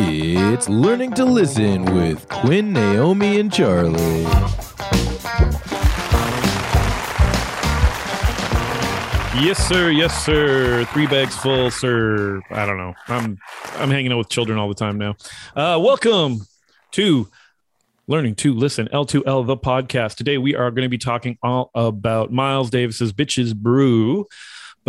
It's Learning to Listen with Quinn, Naomi, and Charlie. Yes, sir. Yes, sir. Three bags full, sir. I don't know. I'm I'm hanging out with children all the time now. Uh, welcome to Learning to Listen L2L the podcast. Today we are going to be talking all about Miles Davis's Bitches Brew.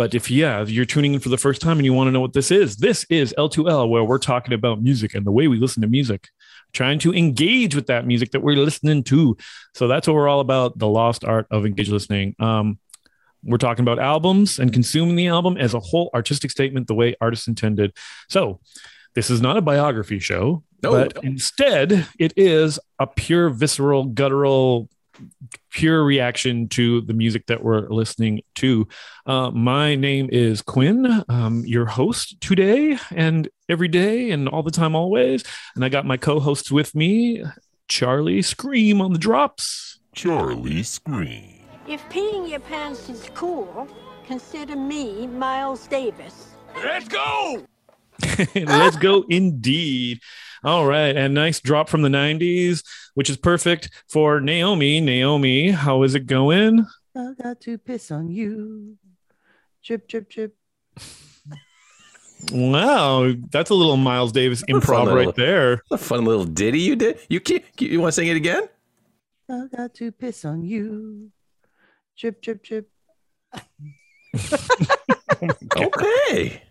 But if yeah, if you're tuning in for the first time and you want to know what this is, this is L2L where we're talking about music and the way we listen to music, trying to engage with that music that we're listening to. So that's what we're all about, the lost art of engaged listening. Um, we're talking about albums and consuming the album as a whole artistic statement, the way artists intended. So, this is not a biography show, No. but instead, it is a pure, visceral, guttural, pure reaction to the music that we're listening to. Uh, my name is Quinn, um, your host today and every day and all the time, always. And I got my co hosts with me, Charlie Scream on the drops. Charlie Scream. If peeing your pants is cool, consider me Miles Davis. Let's go! Let's go indeed. All right. And nice drop from the 90s, which is perfect for Naomi. Naomi, how is it going? I got to piss on you. Drip, drip, drip. Wow. That's a little Miles Davis That's improv little- right there. A fun little ditty you did. You can you want to sing it again? I got to piss on you. Drip, drip, drip. Okay.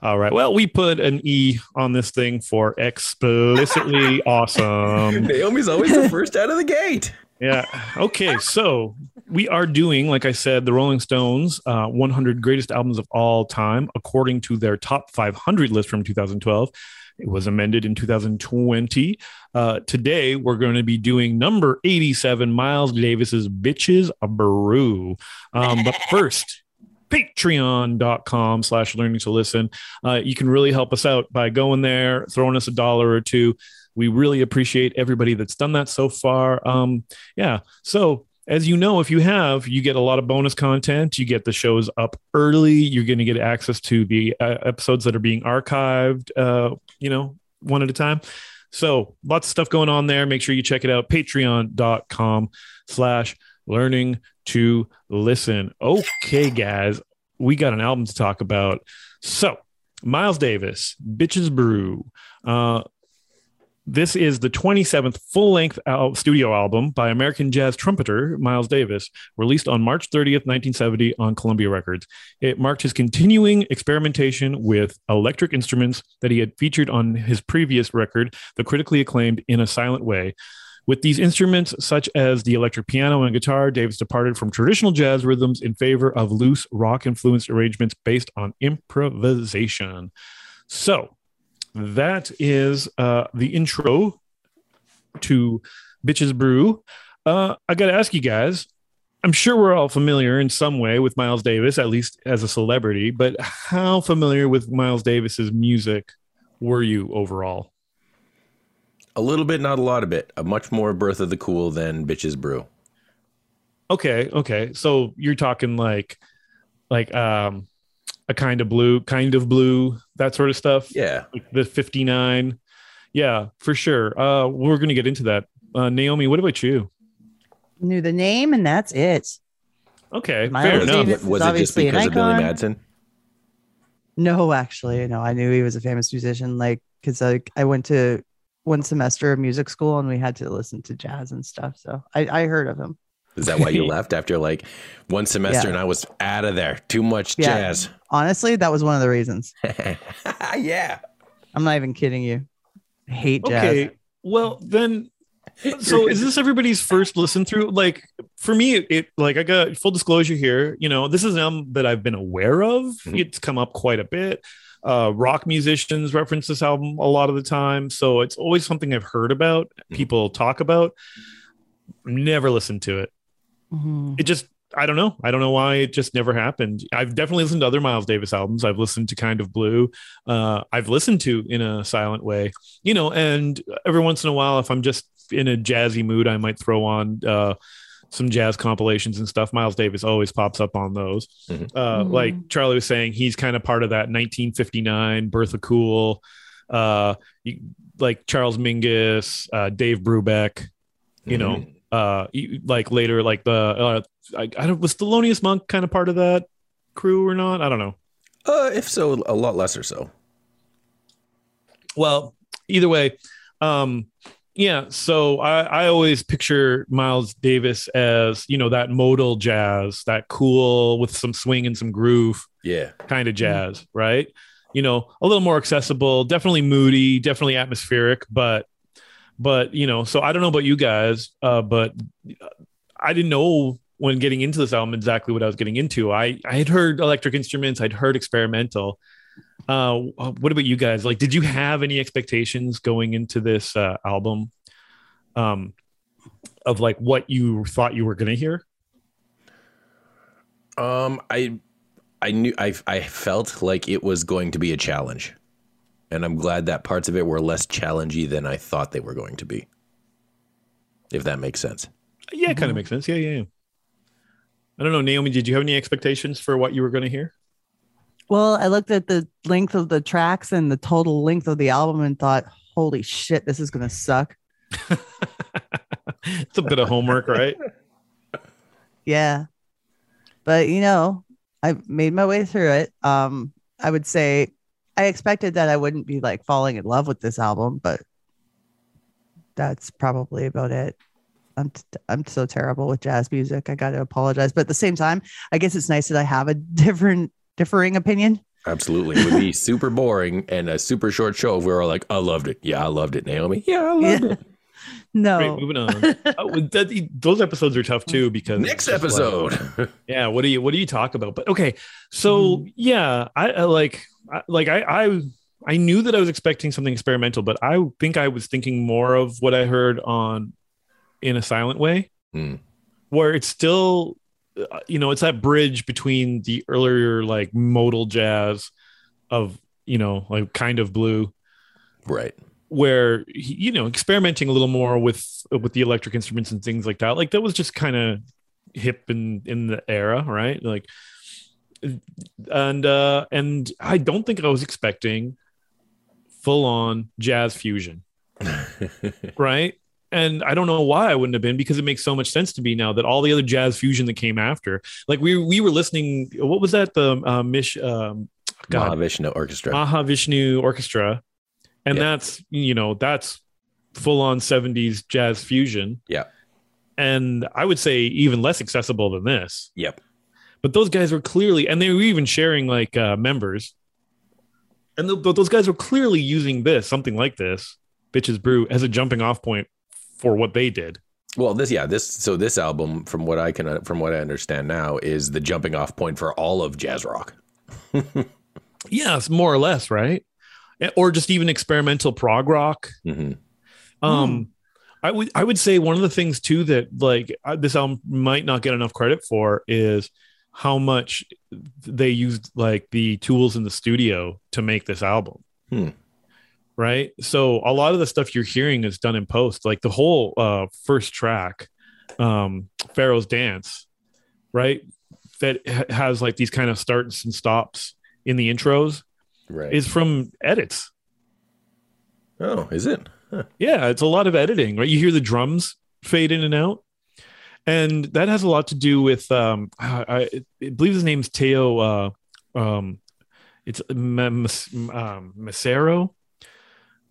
All right. Well, we put an E on this thing for explicitly awesome. Naomi's always the first out of the gate. Yeah. Okay. So we are doing, like I said, the Rolling Stones uh, 100 greatest albums of all time, according to their top 500 list from 2012. It was amended in 2020. Uh, today, we're going to be doing number 87, Miles Davis's Bitches a Brew. Um, but first, patreon.com slash learning to listen. Uh, you can really help us out by going there, throwing us a dollar or two. We really appreciate everybody that's done that so far. Um, yeah. So, as you know, if you have, you get a lot of bonus content. You get the shows up early. You're going to get access to the uh, episodes that are being archived, uh, you know, one at a time. So, lots of stuff going on there. Make sure you check it out. Patreon.com slash learning to listen. Okay, guys, we got an album to talk about. So, Miles Davis, Bitches Brew. Uh, this is the 27th full length al- studio album by American jazz trumpeter Miles Davis, released on March 30th, 1970, on Columbia Records. It marked his continuing experimentation with electric instruments that he had featured on his previous record, the critically acclaimed In a Silent Way. With these instruments, such as the electric piano and guitar, Davis departed from traditional jazz rhythms in favor of loose rock influenced arrangements based on improvisation. So, that is uh, the intro to Bitches Brew. Uh, I got to ask you guys. I'm sure we're all familiar in some way with Miles Davis, at least as a celebrity. But how familiar with Miles Davis's music were you overall? A little bit, not a lot of it. A much more birth of the cool than bitches brew. Okay, okay. So you're talking like, like um, a kind of blue, kind of blue, that sort of stuff. Yeah. like the 59 yeah for sure uh we're gonna get into that uh naomi what about you Knew the name, and that's it. okay Miles fair enough Davis. Was it just because of Billy. Madison? No, actually, no. I knew he was a famous musician, like because like I went to one semester of music school and we had to listen to jazz and stuff. So I, I heard of him. Is that why you left after like one semester Yeah. and I was out of there? Too much Yeah. jazz. Honestly, that was one of the reasons. yeah. I'm not even kidding you. I hate jazz. okay well then so is this everybody's first listen through like for me it, it like i got full disclosure here you know this is an album that i've been aware of Mhm. it's come up quite a bit uh rock musicians reference this album a lot of the time so it's always something i've heard about Mhm. people talk about never listened to it Mhm. it just I don't know. I don't know why it just never happened. I've definitely listened to other Miles Davis albums. I've listened to Kind of Blue. Uh, I've listened to in a silent way, you know. And every once in a while, if I'm just in a jazzy mood, I might throw on uh, some jazz compilations and stuff. Miles Davis always pops up on those. Mhm. Uh, Mhm. Like Charlie was saying, he's kind of part of that 1959 Bertha Cool uh, you, like Charles Mingus, uh, Dave Brubeck, you know, Mhm. uh, you- like later, like the, uh, I, I don't, was Thelonious Monk kind of part of that crew or not? I don't know. Uh, if so, a lot lesser so. Well, either way, um, yeah. So I, I always picture Miles Davis as you know that modal jazz, that cool with some swing and some groove Yeah. kind of jazz, right? You know, a little more accessible, definitely moody, definitely atmospheric, but but you know, so I don't know about you guys, uh, but I didn't know when getting into this album exactly what I was getting into. I I had heard electric instruments, I'd heard experimental. Uh, what about you guys? Like, did you have any expectations going into this uh, album? Um, of like what you thought you were going to hear? Um, I, I knew I I felt like it was going to be a challenge, and I'm glad that parts of it were less challengey than I thought they were going to be. If that makes sense. Yeah, it kind of makes sense. Yeah, yeah, yeah. I don't know, Naomi. Did you have any expectations for what you were going to hear? Well, I looked at the length of the tracks and the total length of the album and thought, holy shit, this is going to suck. it's a bit of homework, right? Yeah. But, you know, I made my way through it. Um, I would say I expected that I wouldn't be like falling in love with this album, but that's probably about it. I'm t- I'm so terrible with jazz music. I got to apologize, but at the same time, I guess it's nice that I have a different differing opinion. Absolutely, it would be super boring and a super short show if we were all like, "I loved it, yeah, I loved it, Naomi, yeah, I loved Yeah. it." No. Great, moving on. Oh, that, those episodes are tough too because Next it's just like- episode. yeah what do you what do you talk about but okay so Mm-hmm. yeah i, I like I, like I, I i knew that i was expecting something experimental but i think i was thinking more of what i heard on in a silent way Hmm. where it's still you know it's that bridge between the earlier like modal jazz of you know like kind of blue. Right. where you know experimenting a little more with with the electric instruments and things like that like that was just kind of hip in in the era right? Like and uh and i don't think i was expecting full on jazz fusion. Right and i don't know why i wouldn't have been because it makes so much sense to me now that all the other jazz fusion that came after like we we were listening what was that the uh, mish um god Mahavishnu Orchestra. Mahavishnu Orchestra, and Yeah. that's you know that's full on '70s jazz fusion. Yeah. and I would say even less accessible than this. Yep. But those guys were clearly, and they were even sharing like uh, members, and th- but those guys were clearly using this something like this, bitches brew, as a jumping off point for what they did. Well, this yeah, this so this album, from what I can from what I understand now, is the jumping off point for all of jazz rock. Yes, more or less, right? Eh, Or just even experimental prog rock. hmm Um, I would I would say one of the things too that like uh, this album might not get enough credit for is how much they used like the tools in the studio to make this album. Hmm. Right. So a lot of the stuff you're hearing is done in post. Like the whole uh, first track, um, Pharaoh's Dance, right? That has like these kind of starts and stops in the intros Right. is from edits. oh, is it? Huh. Yeah, it's a lot of editing, right? You hear the drums fade in and out. And that has a lot to do with um I, I, believe his name's Teo uh um it's Ma- Mas- um, Macero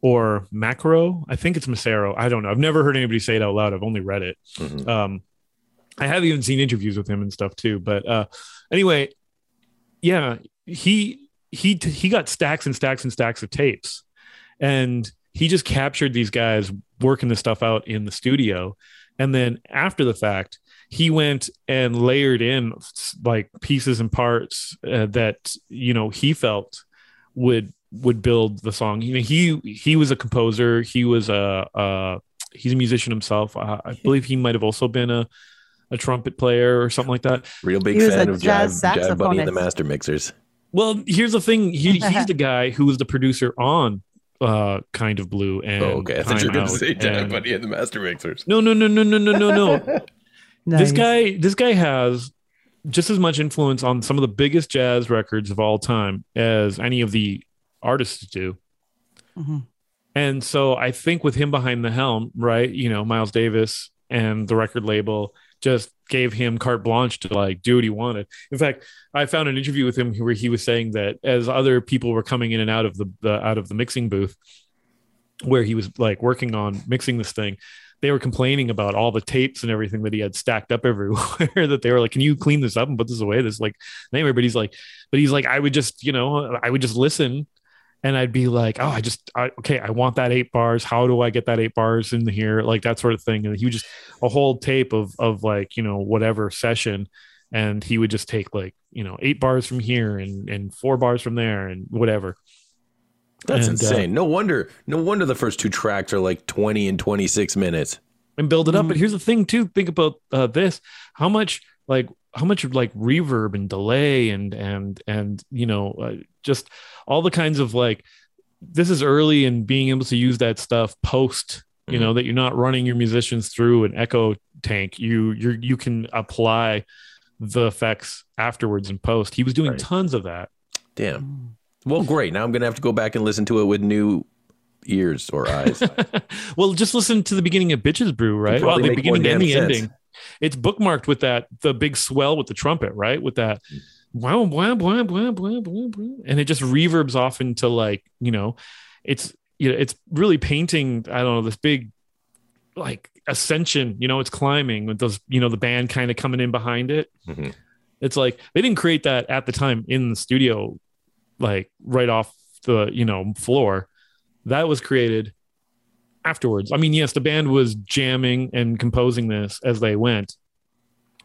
or Macro. I think it's Macero. I don't know. I've never heard anybody say it out loud. I've only read it. Mhm. Um, I have even seen interviews with him and stuff too. But uh, anyway, yeah, he he he got stacks and stacks and stacks of tapes, and he just captured these guys working the stuff out in the studio, and then after the fact, he went and layered in like pieces and parts uh, that you know he felt would would build the song. You know, he he was a composer. He was a, a he's a musician himself. I, I believe he might have also been a a trumpet player or something like that. Real big He fan of jazz Jive, Jive Bunny and the. Master Mixers. Well, here's the thing. He, he's the guy who was the producer on uh kind of blue and Oh, okay. I thought you were going to say Jive and- Bunny and the Master Mixers. No, no, no, no, no, no, no, no. Nice. This guy, this guy has just as much influence on some of the biggest jazz records of all time as any of the artists do. Mhm. And so I think with him behind the helm, right, you know, Miles Davis and the record label just gave him carte blanche to like do what he wanted. In fact, I found an interview with him where he was saying that as other people were coming in and out of the, the out of the mixing booth where he was like working on mixing this thing, they were complaining about all the tapes and everything that he had stacked up everywhere that they were like, Can you clean this up and put this away? This like. But he's like, but he's like, I would just, you know, I would just listen and I'd be like, oh, I just, I, okay, I want that eight bars. How do I get that eight bars in here? Like that sort of thing. And he would just a whole tape of of like you know whatever session, and he would just take like you know eight bars from here and and four bars from there and whatever. That's And, uh, insane. no wonder. No wonder the first two tracks are like twenty and twenty six minutes. and build it up. Mhm. But here's the thing, too. Think about uh, this: how much like how much like reverb and delay and and and you know uh, just all the kinds of like this is early and being able to use that stuff post. You Mhm. know that you're not running your musicians through an echo tank. You you you can apply the effects afterwards in post. He was doing Right. tons of that. Damn. Well, great. Now I'm gonna have to go back and listen to it with new ears or eyes. well, just listen to the beginning of Bitches Brew, right? Well, the beginning and the sense. ending. It's bookmarked with that the big swell with the trumpet, right? With that wow, wow, wow, wow, wow, wow, and it just reverbs off into like, you know, it's you know, it's really painting, I don't know, this big like ascension, you know, it's climbing with those, you know, the band kind of coming in behind it. Mhm. It's like they didn't create that at the time in the studio, like right off the, you know, floor. That was created afterwards. I mean, yes, the band was jamming and composing this as they went.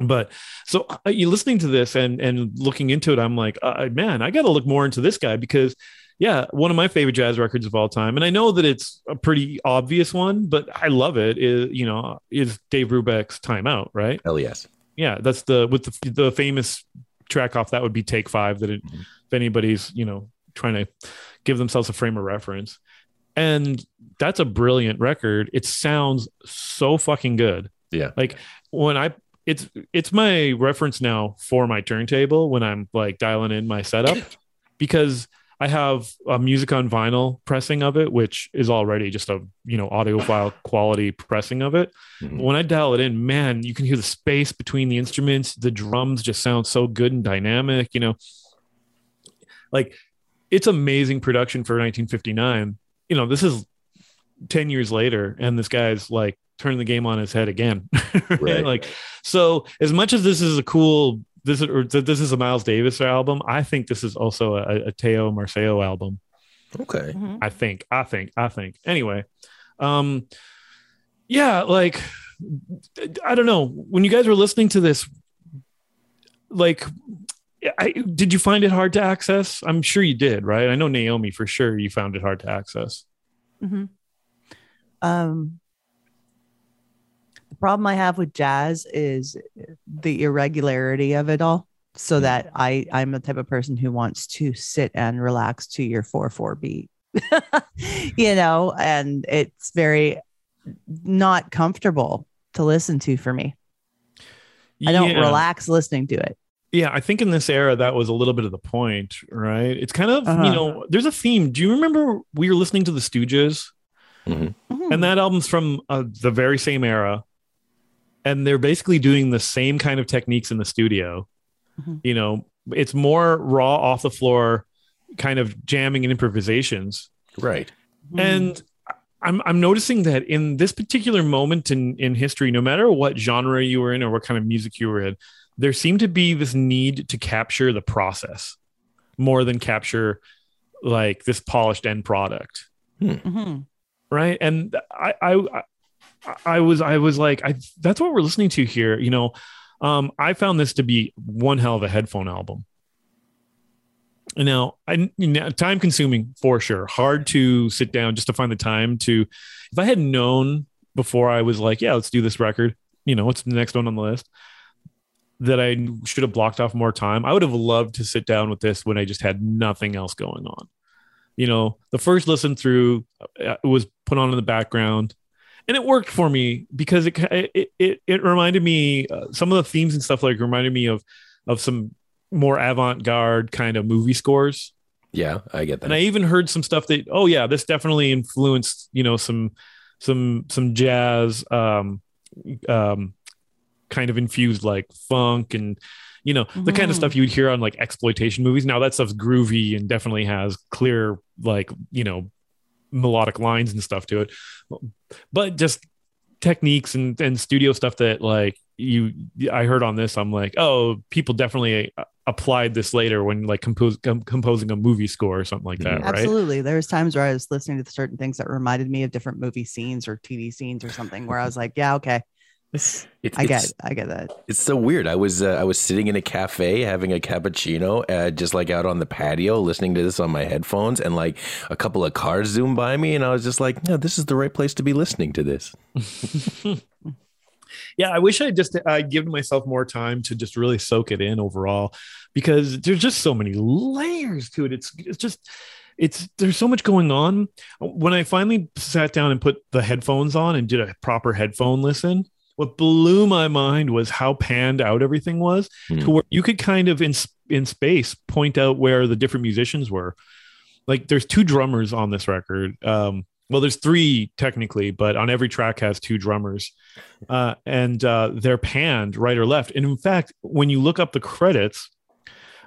But so uh, you listening to this and and looking into it, I'm like, uh, man, I got to look more into this guy because, yeah, one of my favorite jazz records of all time, and I know that it's a pretty obvious one, but I love it. Is you know is Dave Brubeck's "Time Out," right? Hell yes. Yeah, that's the with the the famous track off that would be "Take Five. That it, Mhm. if anybody's you know trying to give themselves a frame of reference, and that's a brilliant record. It sounds so fucking good Yeah. like when i it's it's my reference now for my turntable when i'm like dialing in my setup because i have a music on vinyl pressing of it which is already just a you know audiophile quality pressing of it Mhm. when i dial it in man you can hear the space between the instruments the drums just sound so good and dynamic you know like it's amazing production for 1959 you know this is 10 years later and this guy's like turning the game on his head again right? Right. like so as much as this is a cool this is or this is a miles davis album i think this is also a, a teo macero album Okay. Mhm. i think i think i think anyway um yeah like i don't know when you guys were listening to this like I, did you find it hard to access i'm sure you did right i know naomi for sure you found it hard to access Mhm. Um, the problem I have with jazz is the irregularity of it all. So Mhm. that I I'm the type of person who wants to sit and relax to your four four beat, you know, and it's very not comfortable to listen to for me. I don't Yeah. relax listening to it. Yeah, I think in this era that was a little bit of the point, right? It's kind of Uh-huh. you know, there's a theme. Do you remember we were listening to the Stooges, Mhm. and that album's from uh, the very same era, and they're basically doing the same kind of techniques in the studio. Mhm. You know, it's more raw, off the floor, kind of jamming and improvisations. Right. Mhm. And I'm I'm noticing that in this particular moment in in history, no matter what genre you were in or what kind of music you were in, there seemed to be this need to capture the process more than capture like this polished end product, Mhm. right? And I I I, I was I was like I that's what we're listening to here, you know. Um, I found this to be one hell of a headphone album. Now, I you know, time consuming for sure. Hard to sit down just to find the time to. If I had known before I was like, yeah, let's do this record. You know, what's the next one on the list? That I should have blocked off more time. I would have loved to sit down with this when I just had nothing else going on. You know, the first listen through uh, was put on in the background, and it worked for me because it it it, it reminded me uh, some of the themes and stuff like reminded me of of some more avant-garde kind of movie scores Yeah, I get that. and I even heard some stuff that oh yeah, this definitely influenced you know some some some jazz um um kind of infused like funk and you know the kind of stuff you would hear on like exploitation movies. Now that stuff's groovy and definitely has clear like you know melodic lines and stuff to it, but just techniques and and studio stuff that like you I heard on this. I'm like oh people definitely uh, applied this later when like compose, com- composing a movie score or something like that, right? Absolutely. There was times where I was listening to certain things that reminded me of different movie scenes or TV scenes or something where I was like, yeah, okay. This, It's, I get it's- I get that. It's so weird. I was uh, I was sitting in a cafe having a cappuccino, uh, just like out on the patio, listening to this on my headphones, and like a couple of cars zoomed by me, and I was just like, "No, this is the right place to be listening to this." yeah i wish i just i'd given myself more time to just really soak it in overall because there's just so many layers to it it's it's just it's there's so much going on when i finally sat down and put the headphones on and did a proper headphone listen what blew my mind was how panned out everything was Hmm. to where you could kind of in in space point out where the different musicians were like there's two drummers on this record um well there's three technically but on every track has two drummers uh, and uh, they're panned right or left. And in fact, when you look up the credits,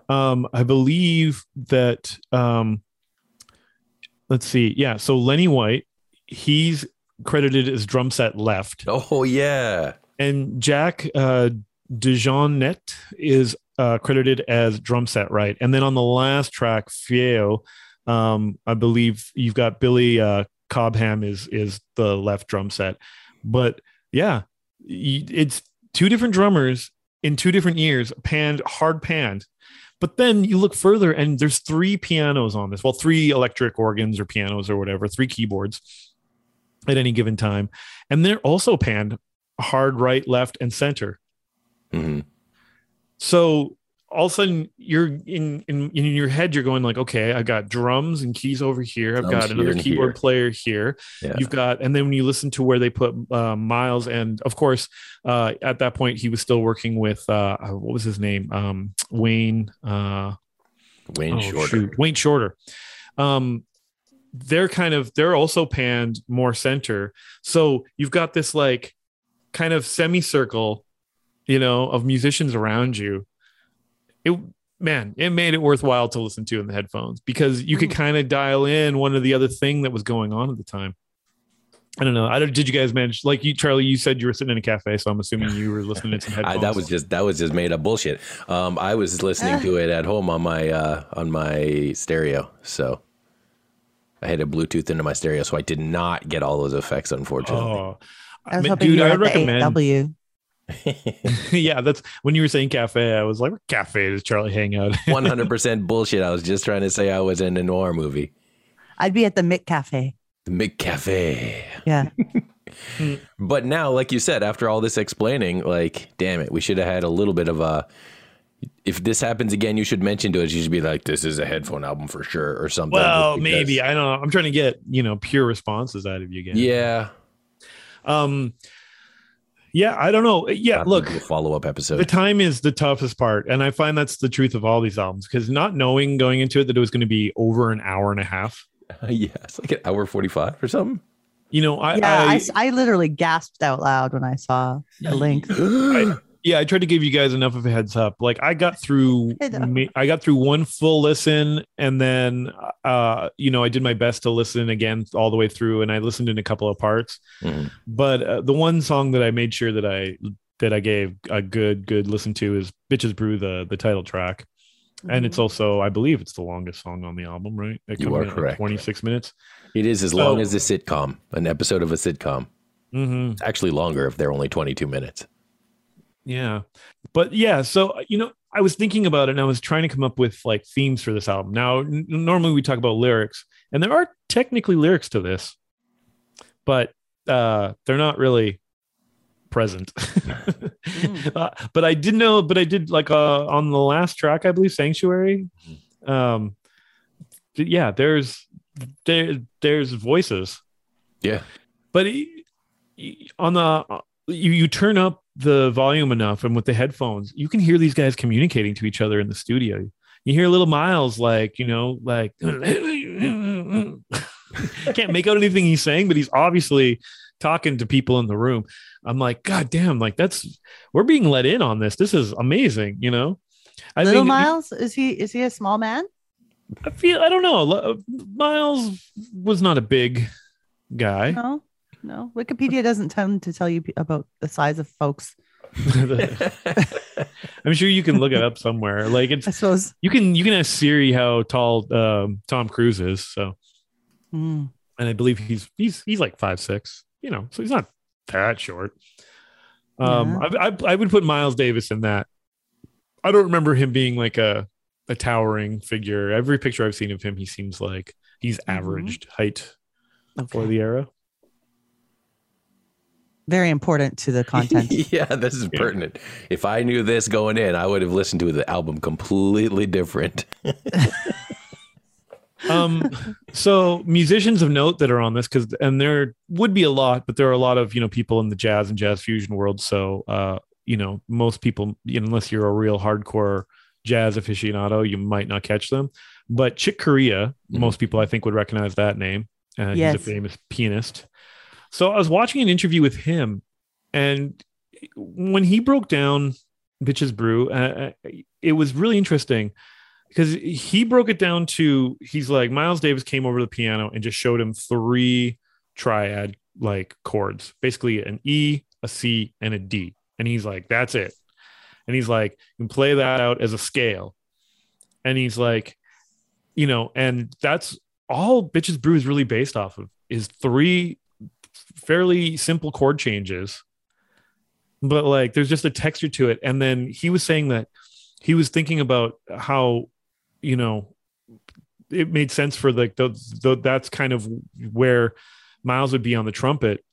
um, I believe that um, let's see, yeah. So Lenny White, he's credited as drum set left, Oh yeah, and Jack uh, DeJohnette is uh, credited as drum set right. And then on the last track, Feio, um, I believe you've got Billy uh, Cobham is is the left drum set, but yeah, it's two different drummers in two different years, panned hard panned. But then you look further, and there's three pianos on this. Well, three electric organs or pianos or whatever, three keyboards at any given time, and they're also panned hard right, left, and center. hmm So all of a sudden you're in, in in your head you're going like okay i've got drums and keys over here i've Drums got another keyboard here. player here yeah. you've got and then when you listen to where they put uh, miles and of course uh, at that point he was still working with uh, uh, what was his name um, wayne uh, Wayne oh, Shorter. shoot, wayne shorter um, they're kind of they're also panned more center. So you've got this like kind of semicircle you know of musicians around you. It man it made it worthwhile to listen to in the headphones because you could kind of dial in one or the other thing that was going on at the time. I don't know. I don't did you guys manage like you charlie you said you were sitting in a cafe so i'm assuming you were listening to some I, headphones. that was just that was just made up bullshit. Um, I was listening to it at home on my uh, on my stereo, so I had a Bluetooth into my stereo, so I did not get all those effects, unfortunately. oh I was Man, hoping dude, you I would recommend- AW. yeah that's when you were saying cafe i was like what cafe does charlie hang out One hundred percent bullshit. I was just trying to say I was in a noir movie, I'd be at the Mick Cafe. the Mick McCafe. Yeah. But now, like you said, after all this explaining, like, damn it, we should have had a little bit of a. If this happens again, you should mention to us. You should be like, "This is a headphone album for sure," or something. well because- maybe i don't know i'm trying to get you know pure responses out of you again Yeah. um yeah i don't know yeah look follow up episode. the time is the toughest part and i find that's the truth of all these albums because not knowing going into it that it was going to be over an hour and a half yeah, it's like an hour forty five or something. you know i, Yeah. I, I, s- I literally gasped out loud when I saw the link. yeah i tried to give you guys enough of a heads up like i got through I i got through one full listen and then uh you know i did my best to listen again all the way through and i listened in a couple of parts Mhm. but uh, the one song that i made sure that i that i gave a good good listen to is bitches brew the the title track and it's also i believe it's the longest song on the album right it You comes are in at, like, correct. 26 minutes It is as long So- as a sitcom, an episode of a sitcom. hmm It's actually longer if they're only twenty two minutes. Yeah. But yeah, so you know, I was thinking about it and I was trying to come up with like themes for this album. Now, n- normally we talk about lyrics, and there are technically lyrics to this, but uh they're not really present. uh, but I did know, but I did like uh on the last track, I believe Sanctuary. Um th- yeah, there's there there's voices Yeah. but he- he- on the uh, you, you turn up the volume enough and with the headphones you can hear these guys communicating to each other in the studio you hear little Miles like you know like can't make out anything he's saying, but he's obviously talking to people in the room. I'm like, God damn, like that's we're being let in on this. This is amazing, you know. I Little think- Miles is he is he a small man? I feel I don't know. Uh, Miles was not a big guy. No, no. Wikipedia doesn't tend to tell you about the size of folks. I'm sure you can look it up somewhere. Like it's I suppose. you can you can ask Siri how tall um, Tom Cruise is. So Mm. and I believe he's he's he's like five six. You know, so he's not that short. Um, I, I I would put Miles Davis in that. I don't remember him being like a a towering figure. Every picture I've seen of him, he seems like he's Mhm. averaged height for the era. Very important to the content. yeah, this is pertinent. If I knew this going in, I would have listened to the album completely different. um so musicians of note that are on this because and there would be a lot but there are a lot of you know people in the jazz and jazz fusion world so uh you know most people you know, unless you're a real hardcore jazz aficionado you might not catch them but chick corea Mhm. most people i think would recognize that name uh, he's a famous pianist so i was watching an interview with him and when he broke down bitches brew uh, uh, it was really interesting because he broke it down to he's like miles davis came over to the piano and just showed him three triad like chords basically an e a c and a d. And he's like that's it. And he's like you can play that out as a scale. And he's like you know and that's all bitches brew is really based off of is three fairly simple chord changes but like there's just a texture to it. And then he was saying that he was thinking about how you know it made sense for like the, the that's kind of where miles would be on the trumpet.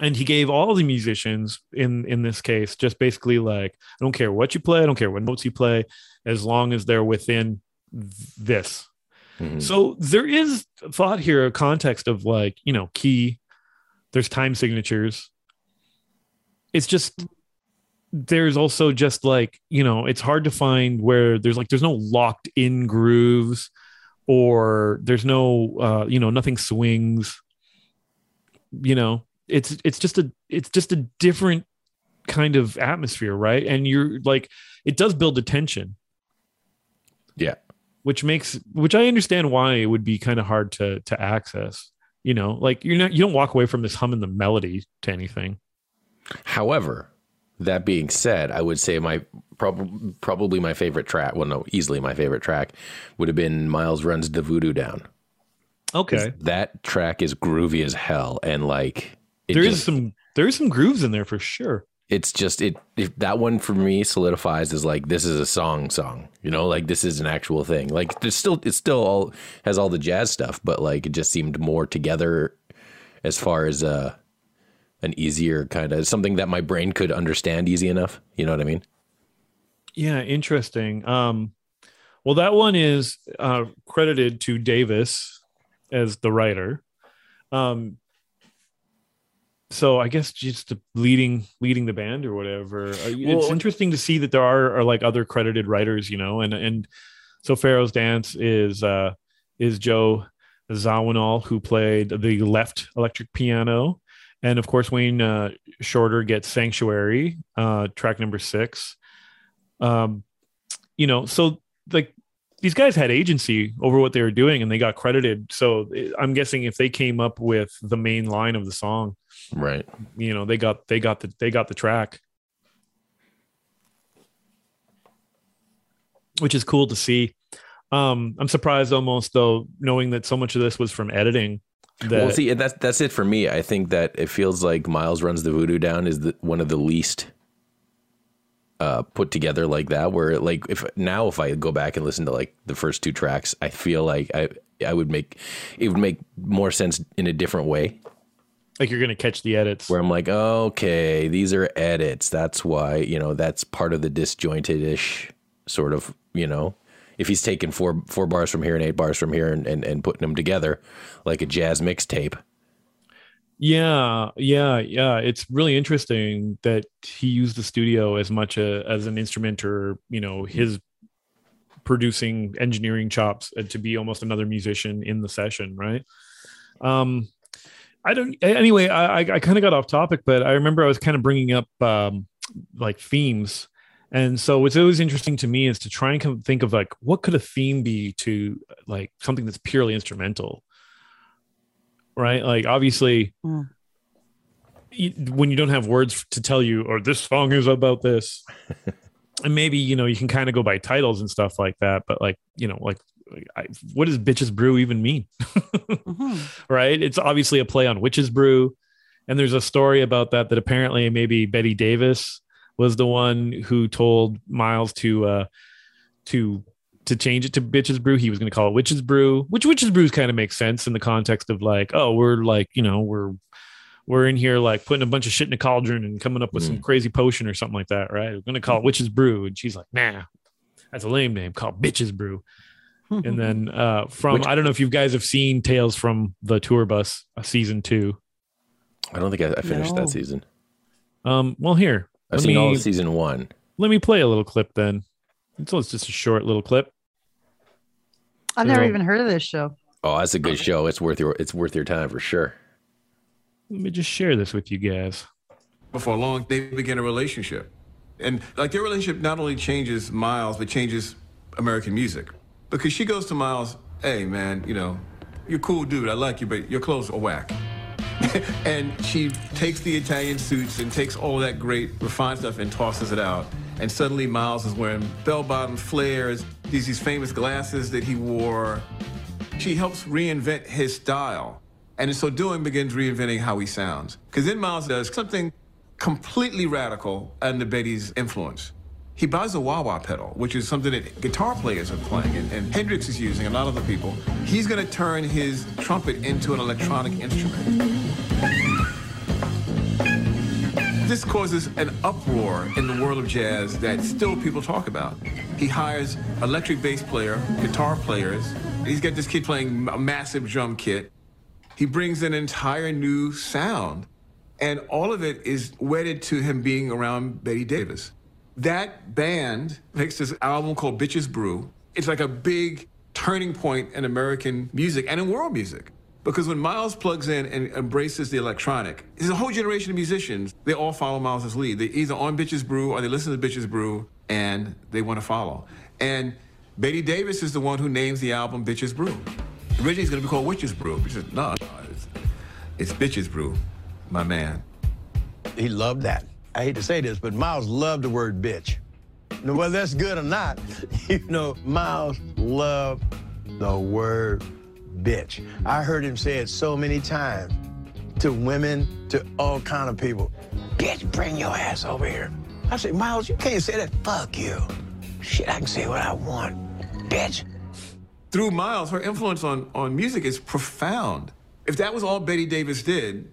And he gave all the musicians in in this case just basically like i don't care what you play i don't care what notes you play as long as they're within this. Mhm. so there is thought here, a context of like, you know, key, there's time signatures. It's just, there's also just like, you know, it's hard to find where there's like, there's no locked in grooves or there's no, uh, you know, nothing swings. You know, it's, it's just a, it's just a different kind of atmosphere, right? And you're like, it does build attention Yeah. which makes which I understand why it would be kind of hard to to access. You know, like you're not you don't walk away from this humming the melody to anything. However, that being said, I would say my prob- probably my favorite track, well, no, easily my favorite track would have been Miles Runs the Voodoo Down. Okay, That track is groovy as hell. And like, there is just- some there is some grooves in there for sure. It's just it if that one for me solidifies as like this is a song song you know like this is an actual thing like there's still it still all has all the jazz stuff but like it just seemed more together as far as uh an easier kind of something that my brain could understand easy enough you know what i mean Yeah, interesting. Um, well, that one is uh, credited to Davis as the writer. Um, so I guess just the leading leading the band or whatever. Uh, it's interesting to see that there are, are like other credited writers, you know, and and so Pharaoh's Dance is uh, is Joe Zawinul who played the left electric piano, and of course Wayne uh, Shorter gets Sanctuary, uh, track number six um you know so like these guys had agency over what they were doing and they got credited. So i'm guessing if they came up with the main line of the song right. you know they got they got the they got the track. Which is cool to see. Um i'm surprised almost though knowing that so much of this was from editing that well see that's that's it for me. I think that it feels like miles runs the voodoo down is the, one of the least uh put together like that where like if now if i go back and listen to like the first two tracks i feel like i i would make it would make more sense in a different way. Like you're gonna catch the edits. Where i'm like okay these are edits. That's why you know that's part of the disjointed-ish sort of you know if he's taking four four bars from here and eight bars from here and, and, and putting them together like a jazz mixtape Yeah, yeah, yeah. It's really interesting that he used the studio as much a, as an instrument or you know his producing engineering chops uh, to be almost another musician in the session, right? Um, I don't. Anyway, I I, kind of got off topic, but I remember I was kind of bringing up um, like themes, and so what's always interesting to me is to try and think of like what could a theme be to like something that's purely instrumental, right? Like obviously. Hmm. y- When you don't have words to tell you, or this song is about this, and maybe you know you can kind of go by titles and stuff like that but like you know like I, what does bitches brew even mean Mhm. right it's obviously a play on witches brew and there's a story about that that apparently maybe betty davis was the one who told miles to uh to to change it to bitches brew he was going to call it witches brew which witches brews kind of makes sense in the context of like oh we're like you know we're we're in here like putting a bunch of shit in a cauldron and coming up with some crazy potion or something like that, right? We're gonna call it Witch's Brew. And she's like, nah, that's a lame name. Call it Bitches Brew. And then uh from Which- I don't know if you guys have seen Tales from the Tour Bus uh, season two. I don't think I, I finished No. that season. Um, well here, I've let seen all me- of season one. let me play a little clip then. So it's just a short little clip. I've never even heard of this show. Oh, that's a good show. It's worth your it's worth your time for sure. Let me just share this with you guys. Before long, they begin a relationship. And like their relationship not only changes Miles, but changes American music. Because she goes to Miles, hey man, you know, you're cool dude, I like you, but your clothes are whack. and she takes the Italian suits and takes all that great refined stuff and tosses it out. And suddenly Miles is wearing bell-bottom flares, these, these famous glasses that he wore. She helps reinvent his style. And in so doing, begins reinventing how he sounds. Because then Miles does something completely radical under Betty's influence. He buys a wah wah pedal, which is something that guitar players are playing, and, and Hendrix is using, and a lot of other people. He's gonna turn his trumpet into an electronic instrument. This causes an uproar in the world of jazz that still people talk about. He hires electric bass player, guitar players. He's got this kid playing a massive drum kit. He brings an entire new sound, and all of it is wedded to him being around Betty Davis. That band makes this album called Bitches Brew. It's like a big turning point in American music and in world music. Because when Miles plugs in and embraces the electronic, there's a whole generation of musicians. They all follow Miles's lead. They either on Bitches Brew or they listen to Bitches Brew and they want to follow. And Betty Davis is the one who names the album Bitches Brew. Originally it's going to be called Witches Brew. She said, no, no, it's, it's Bitches Brew, my man. He loved that. I hate to say this, but Miles loved the word bitch. Now, whether that's good or not, you know, Miles loved the word bitch. I heard him say it so many times to women, to all kind of people. Bitch, bring your ass over here. I said, Miles, you can't say that. Fuck you. Shit, I can say what I want. Bitch. through Miles, her influence on, on music is profound. If that was all Betty Davis did,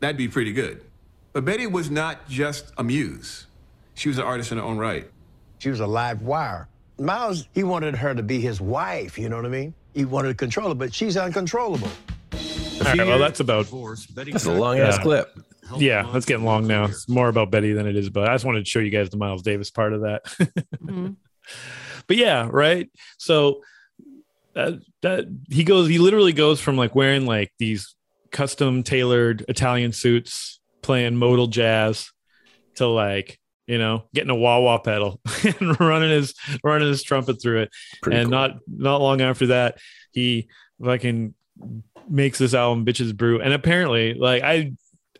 that'd be pretty good. But Betty was not just a muse. She was an artist in her own right. She was a live wire. Miles, he wanted her to be his wife, you know what I mean? He wanted to control her, but she's uncontrollable. All right, well, that's about That's a long ass Yeah. clip. yeah. That's getting long now. It's more about Betty than it is, but I just wanted to show you guys the Miles Davis part of that. Mhm. but yeah, right. So that that he goes, he literally goes from like wearing like these custom tailored Italian suits, playing modal jazz, to like you know getting a wah wah pedal and running his running his trumpet through it. Pretty and cool. not not long after that, he fucking makes this album bitches brew and apparently like i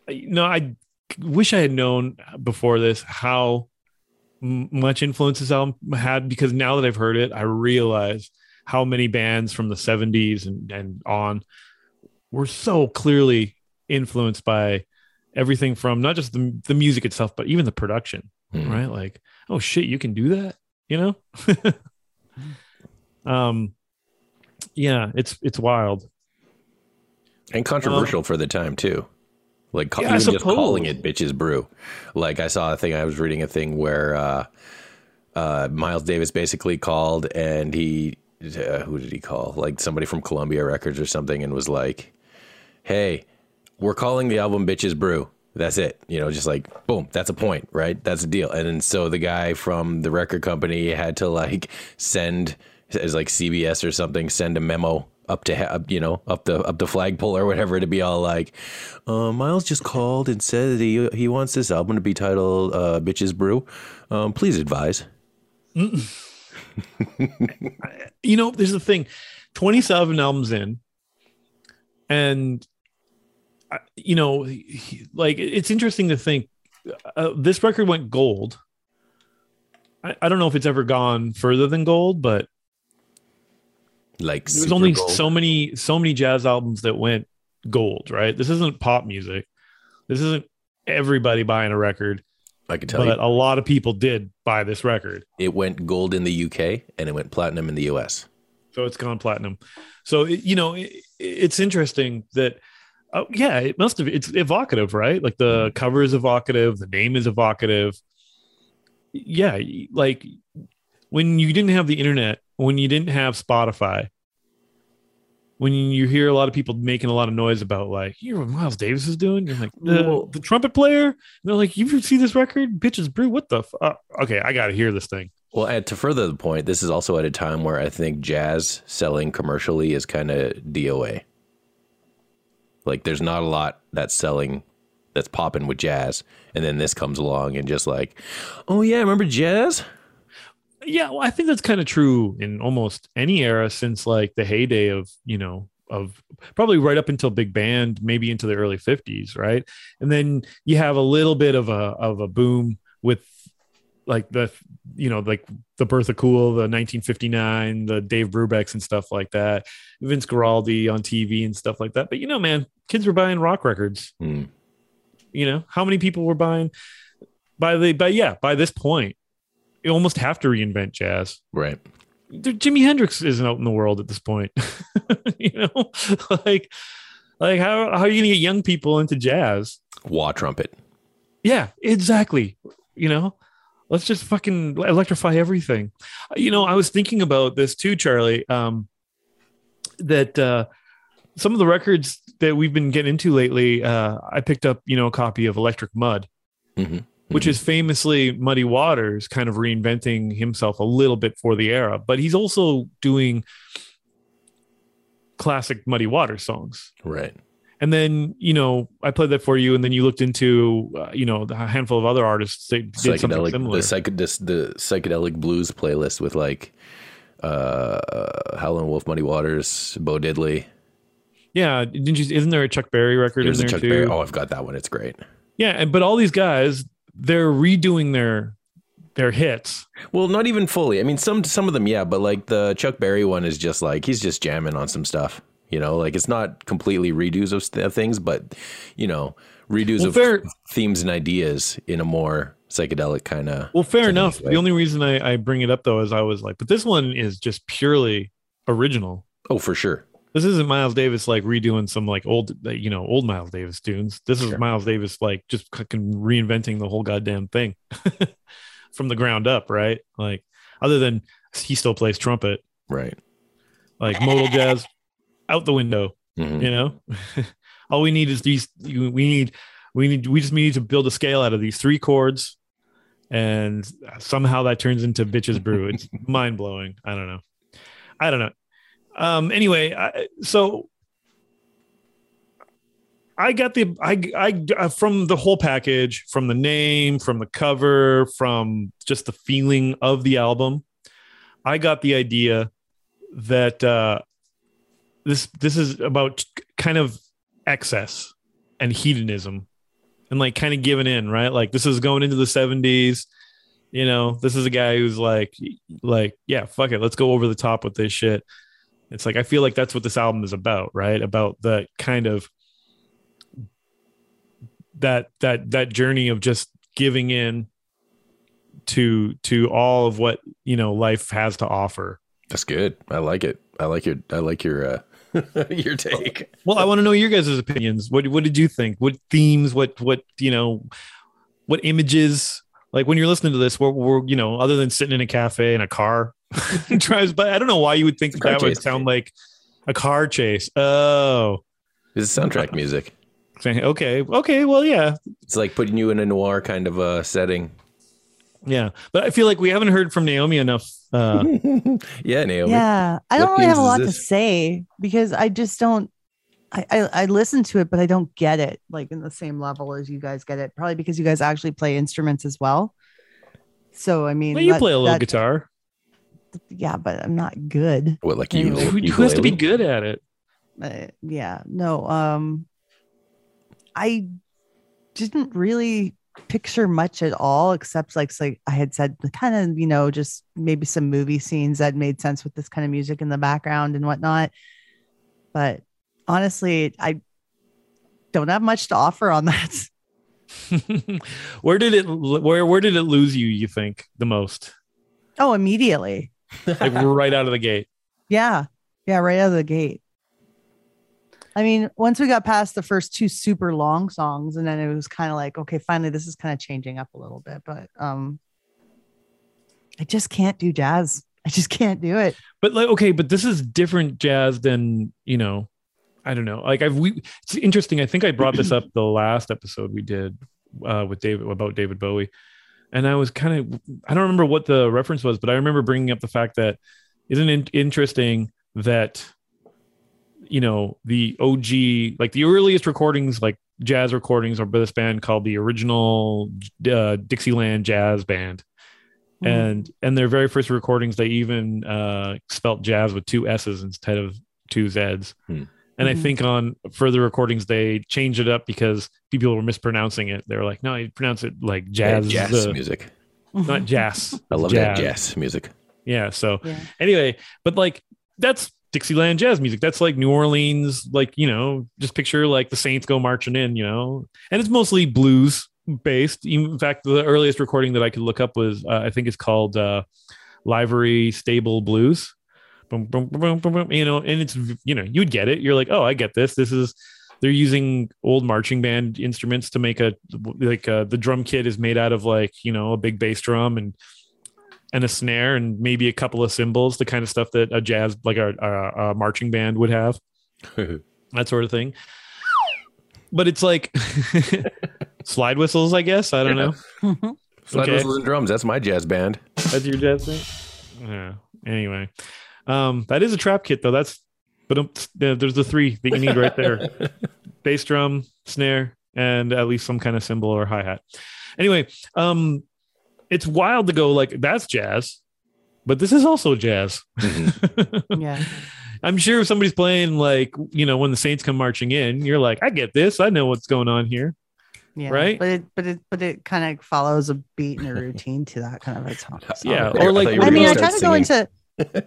you know i wish i had known before this how much influence this album had because now that i've heard it i realize how many bands from the 70s and, and on were so clearly influenced by everything from not just the, the music itself but even the production Mhm. right like oh shit you can do that you know um yeah it's it's wild and controversial for the time too. Like Yeah, even just calling it "bitches brew." Like I saw a thing. I was reading a thing where uh, uh, Miles Davis basically called, and he uh, who did he call? Like somebody from Columbia Records or something, and was like, "Hey, we're calling the album "Bitches Brew." That's it. You know, just like boom, that's a point, right? That's a deal. And then so the guy from the record company had to like send as like CBS or something send a memo up to you know up the up the flagpole or whatever to be all like, uh, Miles just called and said that he he wants this album to be titled uh, "Bitches Brew." Um, please advise. you know, there's the thing 27 albums in, and, you know, like it's interesting to think uh, this record went gold. I, I don't know if it's ever gone further than gold, but Like there's only gold. so many so many jazz albums that went gold, right? This isn't pop music. This isn't everybody buying a record, I can tell but you, a lot of people did buy this record. it went gold in the UK and it went platinum in the US. so it's gone platinum so it- you know it, it's interesting that uh, yeah it must have it's evocative right? Like the cover is evocative the name is evocative. Yeah like when you didn't have the internet when you didn't have spotify when you hear a lot of people making a lot of noise about like you know what miles davis is doing? You're like the, Well- the trumpet player? And they're like you see this record? Bitches brew what the f- uh, okay i gotta hear this thing. Well, and to further the point, this is also at a time where I think jazz selling commercially is kind of DOA. Like, there's not a lot that's selling that's popping with jazz, and then this comes along and just like, oh yeah, remember jazz? yeah well, i think that's kind of true in almost any era since like the heyday of you know of probably right up until big band maybe into the early 50s right and then you have a little bit of a of a boom with like the you know like the birth of cool the 1959 the dave brubecks and stuff like that vince Guaraldi on tv and stuff like that but you know man kids were buying rock records Hmm. you know how many people were buying by the by yeah by this point you almost have to reinvent jazz Right. Jimi Hendrix isn't out in the world at this point. you know, like, like how how are you gonna get young people into jazz? Wah trumpet. Yeah, exactly. You know, let's just fucking electrify everything. You know, I was thinking about this too, Charlie. Um, that uh, some of the records that we've been getting into lately, uh, I picked up, you know, a copy of Electric Mud, Mhm. which is famously Muddy Waters kind of reinventing himself a little bit for the era, but he's also doing classic Muddy Waters songs. Right. And then, you know, I played that for you, and then you looked into, uh, you know, a handful of other artists that did something similar. the, psych- this, the psychedelic blues playlist with like uh, Howlin' Wolf, Muddy Waters, Bo Diddley. yeah, didn't you? Isn't there a Chuck Berry record in There's a there Chuck too? Berry. Oh, I've got that one. It's great. Yeah, and but all these guys, they're redoing their their hits. Well, not even fully. I mean, some some of them, yeah, but like the Chuck Berry one is just like he's just jamming on some stuff. You know, like it's not completely redos of things, but you know, redos Well, of fair- themes and ideas in a more psychedelic kind of. Well, fair enough. way. The only reason I, I bring it up though is I was like, but this one is just purely original. Oh, for sure. This isn't Miles Davis like redoing some like old, you know, old Miles Davis tunes. This is Sure. Miles Davis like just fucking reinventing the whole goddamn thing from the ground up, right? Like, other than he still plays trumpet, Right. like modal jazz out the window. Mhm. You know, all we need is these. We need, we need, we just need to build a scale out of these three chords, and somehow that turns into bitches brew. It's mind blowing. I don't know. I don't know. Um. Anyway, I, so I got the I I uh, from the whole package, from the name, from the cover, from just the feeling of the album. I got the idea that uh, this this is about kind of excess and hedonism and like kind of giving in, right? Like this is going into the 70s. You know, this is a guy who's like like, yeah, fuck it, let's go over the top with this shit. It's like I feel like that's what this album is about, right? About the kind of that that that journey of just giving in to to all of what, you know, life has to offer. That's good. I like it. I like your. I like your. uh your take. Well, I want to know your guys' opinions. What what did you think? What themes? What what you know? What images? Like when you're listening to this, we're, we're you know, other than sitting in a cafe in a car drives by. I don't know why you would think that, that would sound like a car chase. Oh, It's soundtrack uh, music. okay, okay, well, yeah, It's like putting you in a noir kind of a setting. Yeah. But I feel like we haven't heard from Naomi enough. Uh, Yeah, Naomi. Yeah, I don't really have a themes is lot to say because I just don't. I, I I listen to it, but I don't get it like in the same level as you guys get it. Probably because you guys actually play instruments as well. So I mean, well, you that- play a little that- guitar. Yeah, but I'm not good. What, like you? Anyway. Who, who has to be good at it? Uh, yeah, no. Um, I didn't really picture much at all, except like like I had said, kind of you know just maybe some movie scenes that made sense with this kind of music in the background and whatnot. But honestly, I don't have much to offer on that. where did it? Where where did it lose you? You think the most? Oh, immediately. Like right out of the gate. Yeah. Yeah, right out of the gate. I mean, once we got past the first two super long songs, and then it was kind of like, okay, finally, this is kind of changing up a little bit. But um I just can't do jazz. I just can't do it. But like, okay, but this is different jazz than you know. I don't know. Like I've we. It's interesting. I think I brought this up the last episode we did uh, with David about David Bowie, and I was kind of I don't remember what the reference was, but I remember bringing up the fact that isn't it interesting that you know the OG like the earliest recordings like jazz recordings are by this band called the original uh, Dixieland Jazz Band and and their very first recordings they even uh spelt jazz with two s's instead of two z's Hmm. and i Mhm. think on further recordings they changed it up because people were mispronouncing it they were like no you pronounce it like Yeah, jazz, jazz uh, music. not jazz I love jazz. that jazz music. yeah so Yeah. anyway but like that's dixieland jazz music. That's like new orleans like you know just picture like the saints go marching in you know. And it's mostly blues based. In fact the earliest recording that i could look up was uh, i think it's called uh livery stable blues. Boom, boom, boom, boom, boom, you know and it's you know you'd get it. You're like oh i get this. This is they're using old marching band instruments to make a like uh, the drum kit is made out of like you know a big bass drum and and a snare and maybe a couple of cymbals the kind of stuff that a jazz like a, a, a marching band would have. That sort of thing. But it's like slide whistles i guess. I don't Yeah. know. Slide Okay. whistles and drums. That's my jazz band. that's your jazz thing yeah. Anyway. Um that is a trap kit though. That's but um, there's the three that you need right there. Bass drum snare and at least some kind of cymbal or hi-hat. Anyway um it's wild to go like that's jazz but this is also jazz mm-hmm. Yeah. i'm sure if somebody's playing like you know when the saints come marching in you're like i get this i know what's going on here Yeah. Right? But it but it but it kind of follows a beat and a routine to that kind of a song. Yeah, or like- thought you were I mean, I try to go singing. into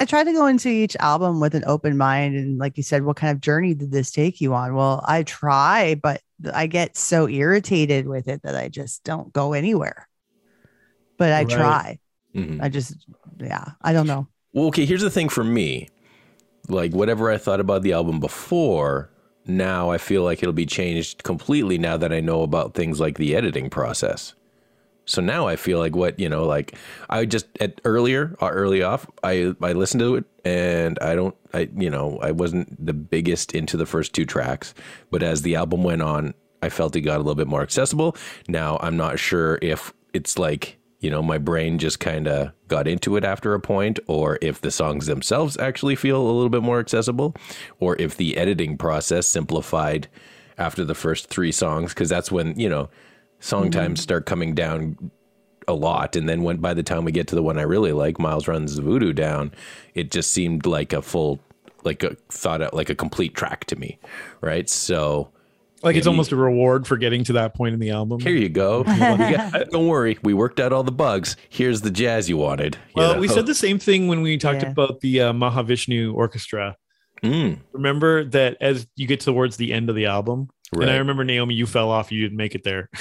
I try to go into each album with an open mind and like you said, what kind of journey did this take you on? Well, I try, but I get so irritated with it that I just don't go anywhere. But I Right. try. Mhm. I just yeah, I don't know. Well, okay, here's the thing for me. Like whatever I thought about the album before, now I feel like it'll be changed completely now that I know about things like the editing process. So now I feel like what, you know, like I just at earlier, uh, early off, I I listened to it and I don't I you know, I wasn't the biggest into the first two tracks, but as the album went on, I felt it got a little bit more accessible. Now I'm not sure if it's like you know, my brain just kind of got into it after a point, or if the songs themselves actually feel a little bit more accessible, or if the editing process simplified after the first three songs, because that's when, you know, song times start coming down a lot. And then when by the time we get to the one I really like, Miles Runs the Voodoo Down, it just seemed like a full, like a thought out, like a complete track to me. Right. So like it's almost a reward for getting to that point in the album here you go. Got- don't worry. We worked out all the bugs. Here's the jazz you wanted. you Well, know? we said the same thing when we talked Yeah. about the uh, Mahavishnu Orchestra. Mm, Remember that as you get towards the end of the album, and I remember Naomi, you fell off, you didn't make it there.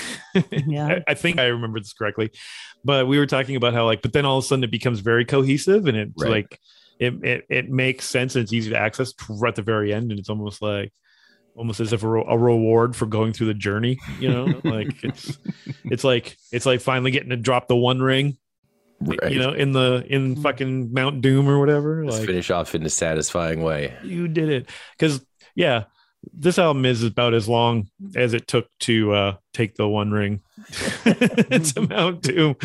Yeah. I, I think I remember this correctly, but we were talking about how like, but then all of a sudden it becomes very cohesive and it's Right. like it, it it makes sense and it's easy to access right at the very end, and it's almost like almost as if a, re- a reward for going through the journey. You know, like it's it's like it's like finally getting to drop the one ring. Right. You know, in the in mm-hmm. fucking Mount Doom or whatever. Let's Like finish off in a satisfying way. you did it because yeah this album is about as long as it took to uh, take the One Ring it's it took to take the One Ring to Mount Doom.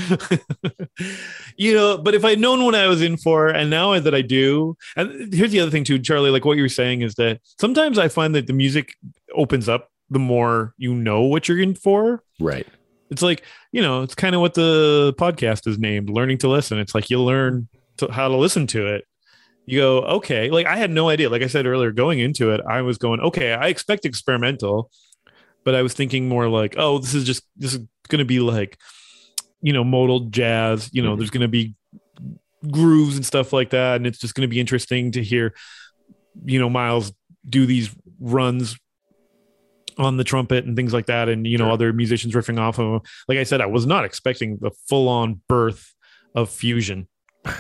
you know, but if I'd known what I was in for, and now that I do, and here's the other thing too, Charlie. Like what you were saying is that sometimes I find that the music opens up the more you know what you're in for. Right. It's like you know, it's kind of what the podcast is named, "Learning to Listen." It's like you learn to, how to listen to it. You go, okay. Like I had no idea. Like I said earlier, going into it, I was going, okay. I expect experimental, but I was thinking more like, oh, this is just this is going to be like, you know, modal jazz. You know, mm-hmm. there's going to be grooves and stuff like that, and it's just going to be interesting to hear, you know, Miles do these runs on the trumpet and things like that and you know Sure. other musicians riffing off of him. like i said i was not expecting the full-on birth of fusion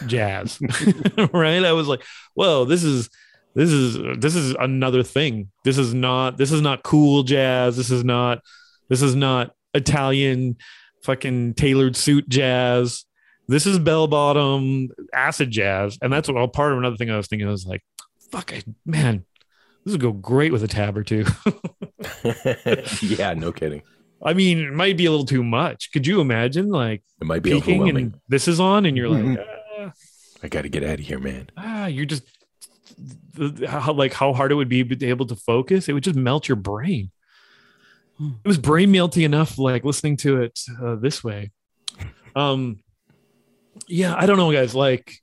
jazz. Right? I was like whoa this is this is this is another thing. This is not this is not cool jazz. This is not this is not italian fucking tailored suit jazz. This is bell bottom acid jazz. And that's what all part of another thing i was thinking. I was like fuck I, man this would go great with a tab or two. Yeah, no kidding. I mean, it might be a little too much. Could you imagine like It might be overwhelming. and this is on and you're like, ah, I got to get out of here, man. ah, you're just how like how hard it would be to be able to focus. It would just melt your brain. Hmm. It was brain melty enough, like listening to it uh, this way. Um, yeah, I don't know, guys. Like,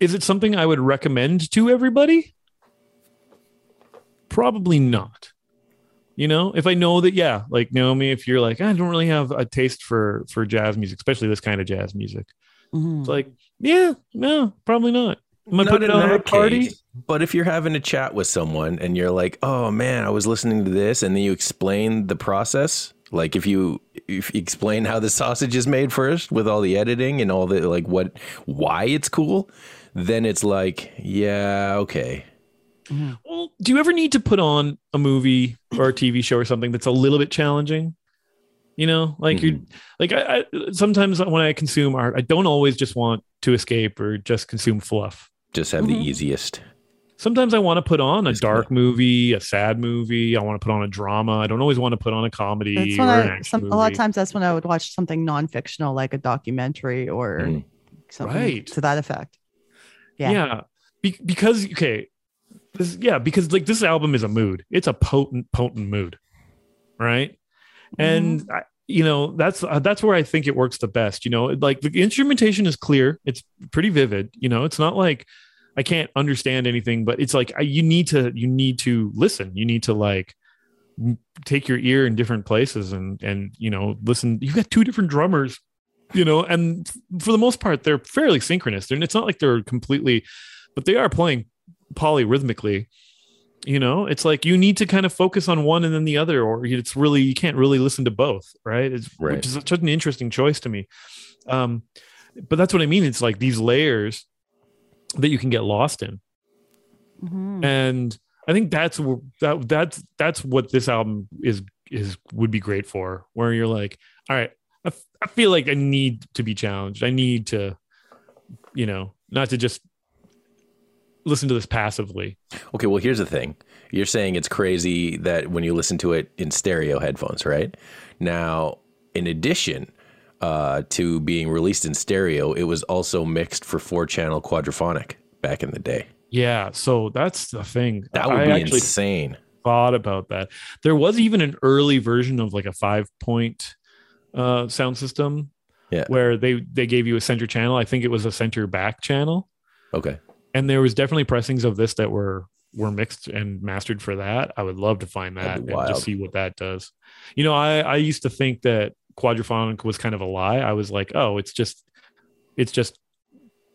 is it something I would recommend to everybody? Probably not. You know, if I know that, yeah, like Naomi, if you're like, I don't really have a taste for for jazz music, especially this kind of jazz music. Mhm. It's like, yeah, no, probably not. Am I Not putting it on a party? case, But if you're having a chat with someone and you're like, "Oh man, I was listening to this," and then you explain the process, like if you if you explain how the sausage is made first with all the editing and all the like what why it's cool, then it's like, yeah, okay. Well, do you ever need to put on a movie or a TV show or something that's a little bit challenging? You know, like you like I, I sometimes when I consume art, I don't always just want to escape or just consume fluff. Just have the easiest. Sometimes I want to put on a Just dark movie, a sad movie. I want to put on a drama. I don't always want to put on a comedy That's when an I, action some, a lot of times that's when I would watch something non-fictional like a documentary or Mhm. something Right. to that effect. Yeah. yeah, Be- because okay this, yeah because like this album is a mood it's a potent potent mood right and I, you know that's uh, that's where i think it works the best you know like the instrumentation is clear. It's pretty vivid you know it's not like i can't understand anything but it's like I, you need to you need to listen. You need to like take your ear in different places and and you know listen. You've got two different drummers you know and for the most part they're fairly synchronous. And it's not like they're completely but they are playing polyrhythmically you know it's like you need to kind of focus on one and then the other or it's really you can't really listen to both right? It's Right. which is such an interesting choice to me. Um but that's what i mean. It's like these layers that you can get lost in. Mhm. and i think that's wh- that that's that's what this album is is would be great for where you're like all right I, f- I feel like i need to be challenged. I need to you know not to just listen to this passively Okay, well, here's the thing. You're saying it's crazy that when you listen to it in stereo headphones, right? Now, in addition uh, to being released in stereo, it was also mixed for four channel quadraphonic back in the day. yeah so that's the thing That would I be actually insane. thought about that there was even an early version of like a five point uh sound system Yeah. where they they gave you a center channel i think it was a center back channel Okay. And there was definitely pressings of this that were were mixed and mastered for that. I would love to find that and just see what that does. You know i i used to think that quadraphonic was kind of a lie. I was like oh it's just it's just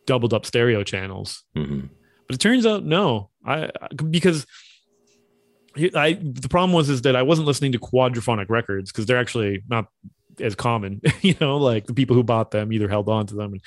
doubled up stereo channels. Hmm but it turns out no i I- because i the problem was is that i wasn't listening to quadraphonic records because they're actually not as common you know like the people who bought them either held on to them and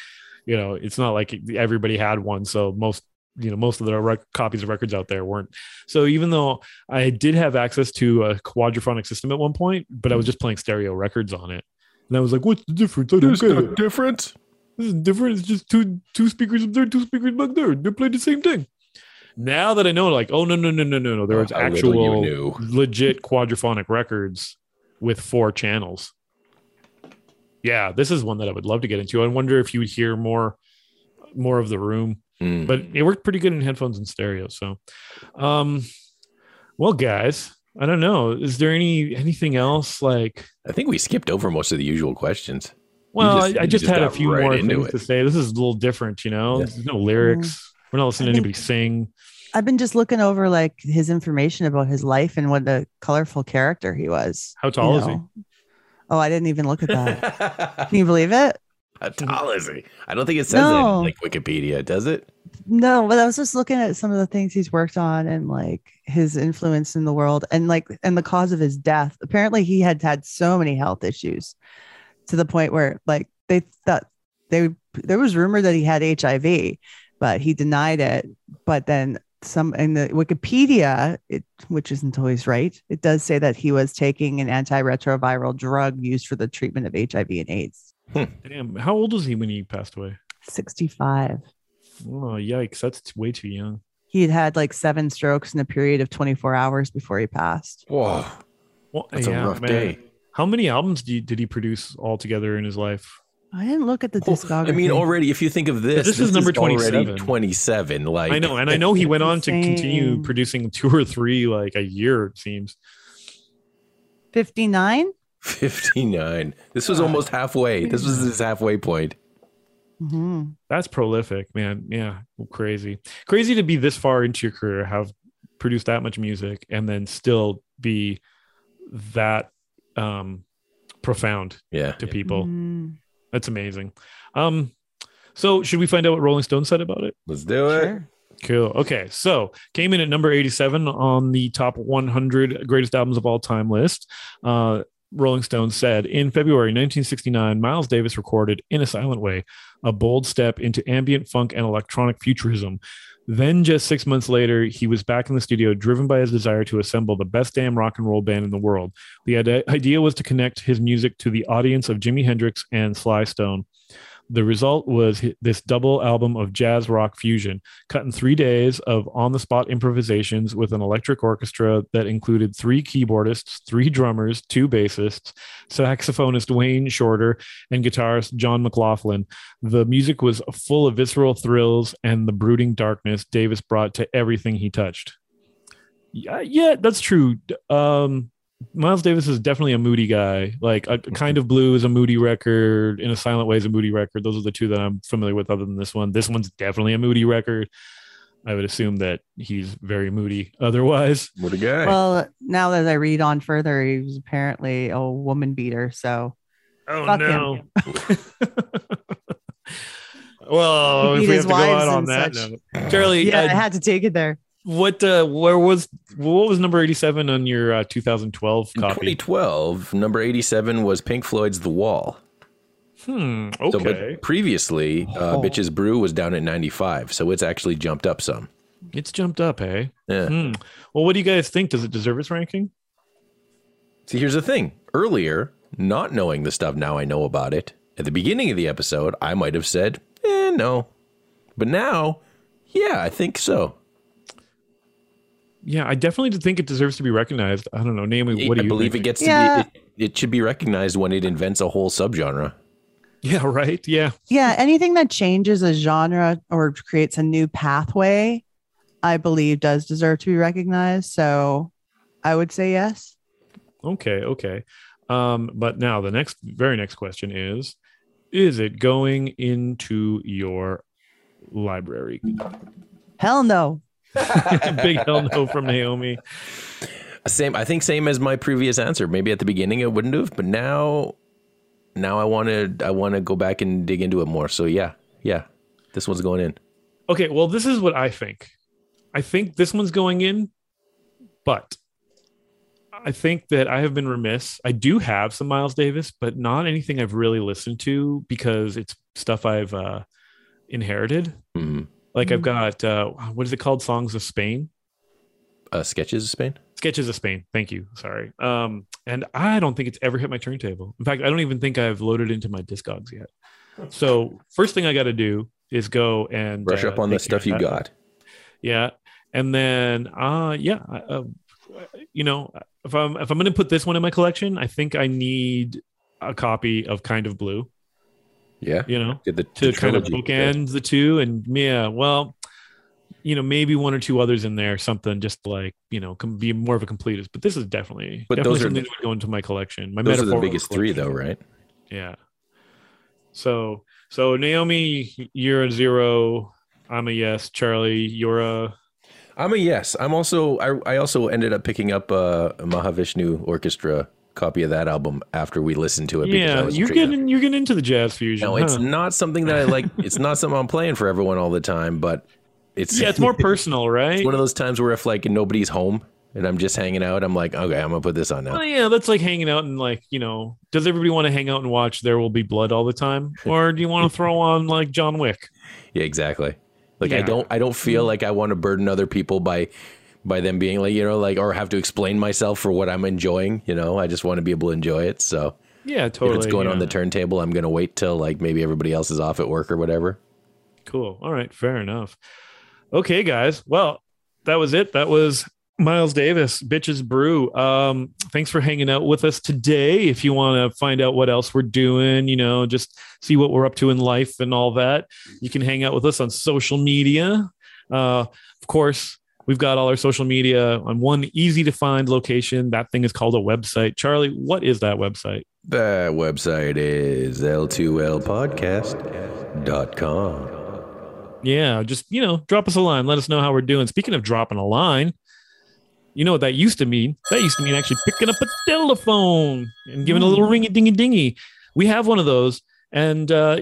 you know it's not like everybody had one so most you know most of the rec- copies of records out there weren't so even though i did have access to a quadraphonic system at one point but i was just playing stereo records on it and i was like what's the difference i don't get it difference. this is different. It's just two two speakers up there, two speakers back there. They play the same thing. now that I know, like, oh no, no, no, no, no, no. There was How actual legit quadraphonic records with four channels. Yeah, this is one that I would love to get into. I wonder if you would hear more more of the room. Mm. But it worked pretty good in headphones and stereo. So um well guys, I don't know. Is there any anything else like I think we skipped over most of the usual questions. well, just- I, I just, just had a few right more things it. to say. This is a little different, you know. Yeah. There's no lyrics. We're not listening I to think- anybody sing. I've been just looking over like his information about his life and what a colorful character he was. How tall you is he? Oh, I didn't even look at that. Can you believe it? How tall is he? I don't think it says No. in like Wikipedia, does it? No, but I was just looking at some of the things he's worked on and like his influence in the world and like and the cause of his death. Apparently, he had had so many health issues to the point where like they thought they there was rumor that he had HIV, but he denied it. But then some in the Wikipedia, it, which isn't always right, it does say that he was taking an antiretroviral drug used for the treatment of HIV and AIDS. Hmm. Damn, how old was he when he passed away? 65. Oh, yikes! That's way too young. He had had like seven strokes in a period of 24 hours before he passed. Whoa, Well, that's yeah, a rough man. day. How many albums do you, did he produce altogether in his life? I didn't look at the discography. I mean, already if you think of this, this is number already 27. Twenty-seven. Like I know, and I know he went on to continue producing two or three like a year. It seems. 59. fifty-nine. This was almost halfway. This was his halfway point. Mhm. That's prolific, man. Yeah, crazy, crazy to be this far into your career, have produced that much music, and then still be that um profound Yeah. to people. Mm, That's amazing. Um, so should we find out what Rolling Stone said about it? Let's do it. sure. Cool. Okay. So came in at number 87 on the top 100 greatest albums of all time list. Uh, Rolling Stone said in February 1969, Miles Davis recorded In a Silent Way, a bold step into ambient funk and electronic futurism. Then, just six months later, he was back in the studio, driven by his desire to assemble the best damn rock and roll band in the world. The idea was to connect his music to the audience of Jimi Hendrix and Sly Stone. The result was this double album of jazz rock fusion, cut in three days of on the spot improvisations with an electric orchestra that included three keyboardists, three drummers, two bassists, saxophonist Wayne Shorter, and guitarist John McLaughlin. The music was full of visceral thrills and the brooding darkness Davis brought to everything he touched. Yeah, yeah, that's true. Um, Miles Davis is definitely a moody guy. Like a kind of blue is a moody record. In a silent way is a moody record. Those are the two that I'm familiar with. Other than this one, this one's definitely a moody record. I would assume that he's very moody. Otherwise, What a guy. Well, now that I read on further, he was apparently a woman beater. So oh Fuck no. well, He if beat we have to go out on that such. note, Charlie, yeah, I uh, had to take it there. What uh, where was what was number eighty seven on your uh, 2012 in copy? 2012, number 87 was Pink Floyd's The Wall. Hmm. So, Okay, but previously, uh, Oh. Bitches Brew was down at 95, so it's actually jumped up some. it's jumped up, hey. Yeah. Hmm. Well, what do you guys think? Does it deserve its ranking? See, here's the thing. Earlier, not knowing the stuff now I know about it, at the beginning of the episode, I might have said, eh, no. But now, yeah, I think so. Yeah, I definitely think it deserves to be recognized. I don't know, Naomi. What do I you believe think? it gets Yeah. to be, it, it should be recognized when it invents a whole subgenre. Yeah, right. Yeah, Yeah, anything that changes a genre or creates a new pathway, I believe does deserve to be recognized. So I would say yes. Okay, okay. Um, but now the next, very next question is: Is it going into your library? Hell no. Big hell no from Naomi. Same, I think same as my previous answer. Maybe at the beginning it wouldn't have, but now, now I want to, I want to go back and dig into it more. So yeah, yeah, this one's going in. Okay, well, this is what I think. I think this one's going in, but I think that I have been remiss. I do have some Miles Davis, but not anything I've really listened to because it's stuff I've uh, inherited. Mhm. Like I've Mm. got uh, what is it called? Songs of Spain. Uh, sketches of Spain. Sketches of Spain. Thank you. Sorry. Um, and I don't think it's ever hit my turntable. In fact, I don't even think I've loaded into my Discogs yet. So first thing I got to do is go and Brush uh, up on the stuff you got. Yeah. and then uh yeah uh, you know if i'm if i'm gonna put this one in my collection i think i need a copy of kind of blue Yeah. you know Did the, to the kind of bookend the two and yeah well you know maybe one or two others in there something just like you know can be more of a completist but this is definitely But definitely those are something the- that would go into my collection my Those are the biggest three, though, right? yeah so so naomi you're a zero i'm a yes charlie you're a I'm a yes. I'm also. I, I also ended up picking up uh, a Mahavishnu Orchestra copy of that album after we listened to it. because I yeah you're getting you're getting into the jazz fusion No, it's not something that I like. It's not something I'm playing for everyone all the time, but it's yeah it's more personal right it's one of those times where if like nobody's home and I'm just hanging out, I'm like, okay, I'm gonna put this on now. Well, yeah, that's like hanging out and like you know, does everybody want to hang out and watch There Will Be Blood all the time, or do you want to throw on like John Wick? Yeah, exactly. Like I don't I don't feel mm. like I want to burden other people by by them being like, you know, like or have to explain myself for what I'm enjoying, you know. I just want to be able to enjoy it. So Yeah, totally. if it's going on the turntable, I'm gonna wait till like maybe everybody else is off at work or whatever. Cool. All right, fair enough. Okay, guys. Well, that was it. That was Miles Davis, Bitches Brew. Um, thanks for hanging out with us today. If you want to find out what else we're doing, you know, just see what we're up to in life and all that, you can hang out with us on social media. Uh, of course, we've got all our social media on one easy to find location. That thing is called a website. Charlie, what is that website? That website is l2lpodcast.com. Yeah, just you know, drop us a line. Let us know how we're doing. Speaking of dropping a line, you know what that used to mean? That used to mean actually picking up a telephone and giving a little ringy dingy dingy. We have one of those, and uh,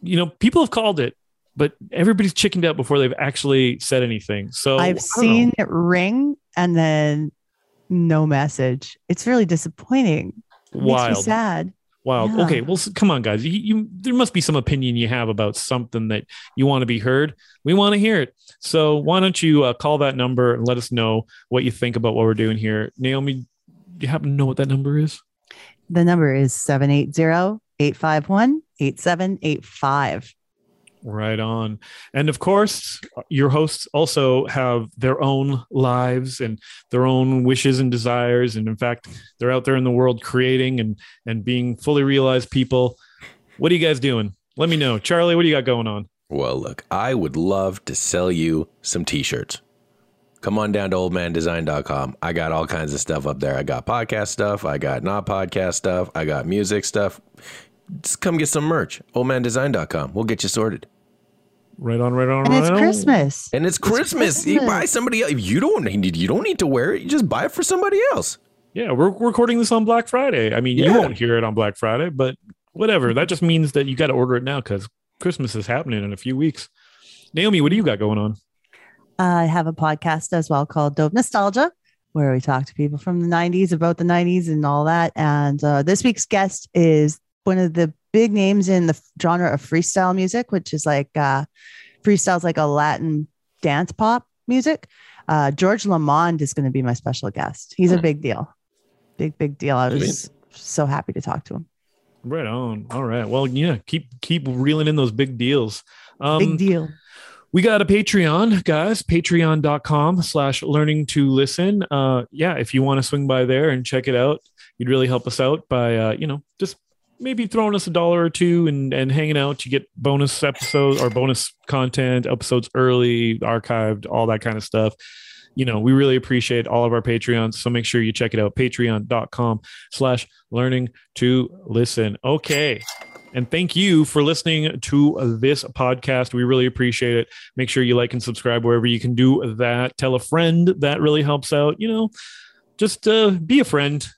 you know, people have called it, but everybody's chickened out before they've actually said anything. So I've seen know. it ring and then no message. It's really disappointing. It Makes me wild. sad. Wild. Yeah. Okay, well, come on, guys. You, you, there must be some opinion you have about something that you want to be heard. We want to hear it. So why don't you uh, call that number and let us know what you think about what we're doing here? Naomi, do you happen to know what that number is? The number is 780 851 8785. Right on. And of course, your hosts also have their own lives and their own wishes and desires. And in fact, they're out there in the world creating and and being fully realized people. What are you guys doing? Let me know. Charlie, what do you got going on? Well, look, I would love to sell you some t-shirts. Come on down to oldmandesign.com. I got all kinds of stuff up there. I got podcast stuff, I got not podcast stuff, I got music stuff. Just come get some merch. Oldmandesign.com. We'll get you sorted. Right on, right on, And right it's on. Christmas. And it's Christmas. You Christmas. buy somebody else. You don't need you don't need to wear it. You just buy it for somebody else. Yeah, we're recording this on Black Friday. I mean, you won't hear it on Black Friday, but whatever. That just means that you got to order it now because Christmas is happening in a few weeks. Naomi, what do you got going on? I have a podcast as well called Dope Nostalgia, where we talk to people from the 90s about the 90s and all that. And uh, this week's guest is one of the big names in the genre of freestyle music, which is like uh, freestyle's like a Latin dance pop music. Uh, George Lamond is going to be my special guest. He's a big deal. Big, big deal. I was so happy to talk to him. Right on. All right. Well, yeah, keep keep reeling in those big deals. Um, Big deal. we got a patreon guys patreon.com slash learning to listen uh yeah if you want to swing by there and check it out you'd really help us out by uh you know just maybe throwing us a dollar or two and and hanging out you get bonus episodes or bonus content episodes early archived all that kind of stuff you know we really appreciate all of our patreons so make sure you check it out patreon.com slash learning to listen okay and thank you for listening to this podcast. We really appreciate it. Make sure you like and subscribe wherever you can do that. Tell a friend. That really helps out. You know, just uh, be a friend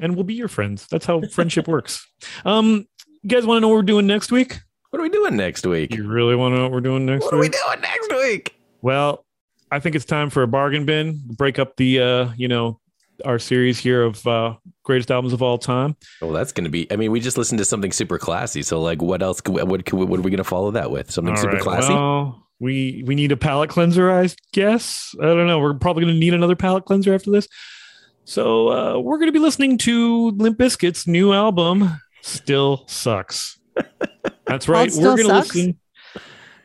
and we'll be your friends. That's how friendship works. Um, you guys want to know what we're doing next week? What are we doing next week? You really want to know what we're doing next week? What are we week? doing next week? Well, I think it's time for a bargain bin. Break up the, uh, you know, our series here of uh, greatest albums of all time. Well, that's going to be. I mean, we just listened to something super classy. So, like, what else? Could, what could, what are we going to follow that with? Something All super right, classy. Well, we we need a palate cleanser, I guess. I don't know. We're probably going to need another palate cleanser after this. So uh, we're going to be listening to Limp Bizkit's new album, "Still Sucks." That's right. We're going to listen.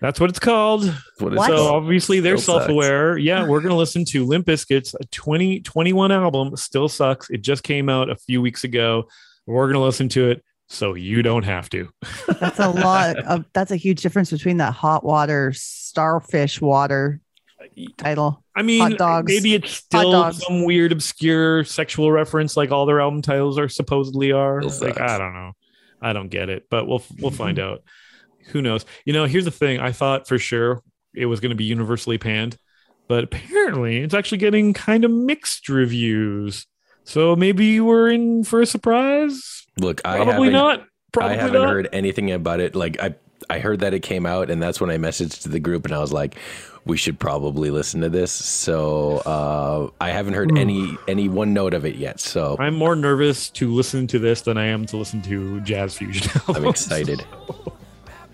That's what it's called. What What? So obviously they're Still self-aware. Yeah, we're gonna listen to Limp Bizkit's 2021 album. Still sucks. It just came out a few weeks ago. We're gonna listen to it so you don't have to. That's a lot. Of, that's a huge difference between that hot water, starfish water title. I mean, Hot dogs. maybe it's still dogs. some weird, obscure sexual reference, like all their album titles are supposedly are. Still Like sucks. I don't know, I don't get it, but we'll we'll mm-hmm. find out. Who knows? You know, here's the thing. I thought for sure it was going to be universally panned, but apparently it's actually getting kind of mixed reviews. So maybe we're in for a surprise. Look, I Probably haven't. Probably I haven't not. heard anything about it. Like I, I heard that it came out, and that's when I messaged to the group, and I was like, "We should probably listen to this." So uh, I haven't heard any any one note of it yet. So I'm more nervous to listen to this than I am to listen to jazz fusion. I'm excited.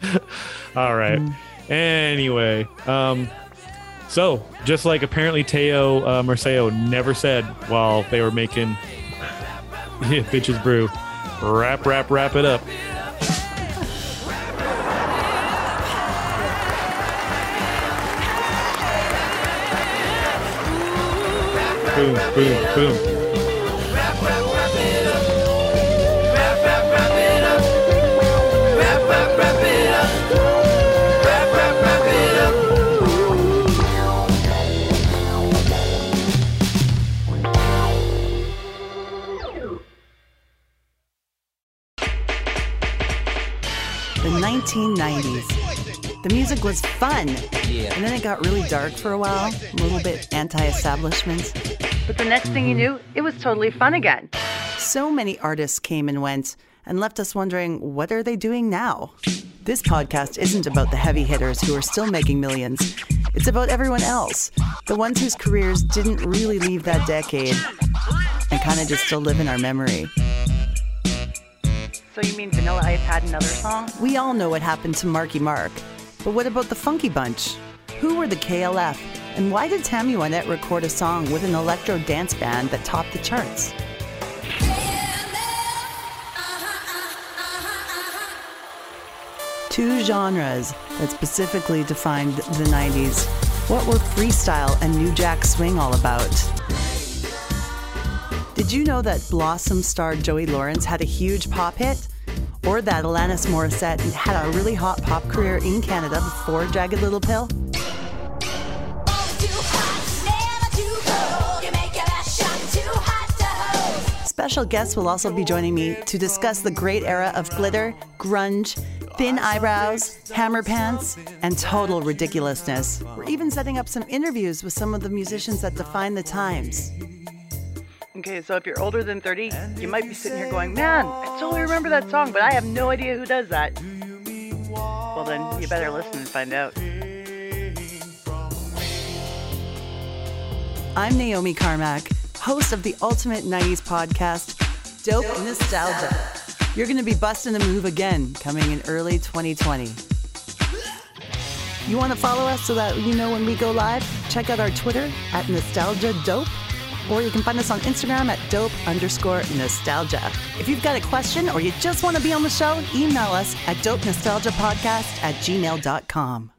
All right. Anyway, um, so just like apparently Teo uh, Macero never said while they were making yeah, bitches brew, wrap, wrap, wrap it up. Boom, boom, boom. The 1990s. The music was fun. And then it got really dark for a while, a little bit anti establishment. But the next thing you mm-hmm. knew, it was totally fun again. So many artists came and went and left us wondering what are they doing now? This podcast isn't about the heavy hitters who are still making millions. It's about everyone else, the ones whose careers didn't really leave that decade and kind of just still live in our memory. So you mean Vanilla Ice had another song? We all know what happened to Marky Mark. But what about the Funky Bunch? Who were the KLF? And why did Tammy Wynette record a song with an electro dance band that topped the charts? Two genres that specifically defined the 90s. What were freestyle and New Jack Swing all about? Did you know that Blossom star Joey Lawrence had a huge pop hit? Or that Alanis Morissette had a really hot pop career in Canada before Jagged Little Pill? Special guests will also be joining me to discuss the great era of glitter, grunge, thin eyebrows, hammer pants, and total ridiculousness. We're even setting up some interviews with some of the musicians that define the times. Okay, so if you're older than 30, you might be sitting here going, man, I totally remember that song, but I have no idea who does that. Well, then you better listen and find out. I'm Naomi Carmack, host of the Ultimate 90s podcast, Dope Nostalgia. You're going to be busting a move again coming in early 2020. You want to follow us so that you know when we go live? Check out our Twitter at Nostalgia Dope, or you can find us on Instagram at dope underscore nostalgia. If you've got a question or you just want to be on the show, email us at dope nostalgia podcast at gmail.com.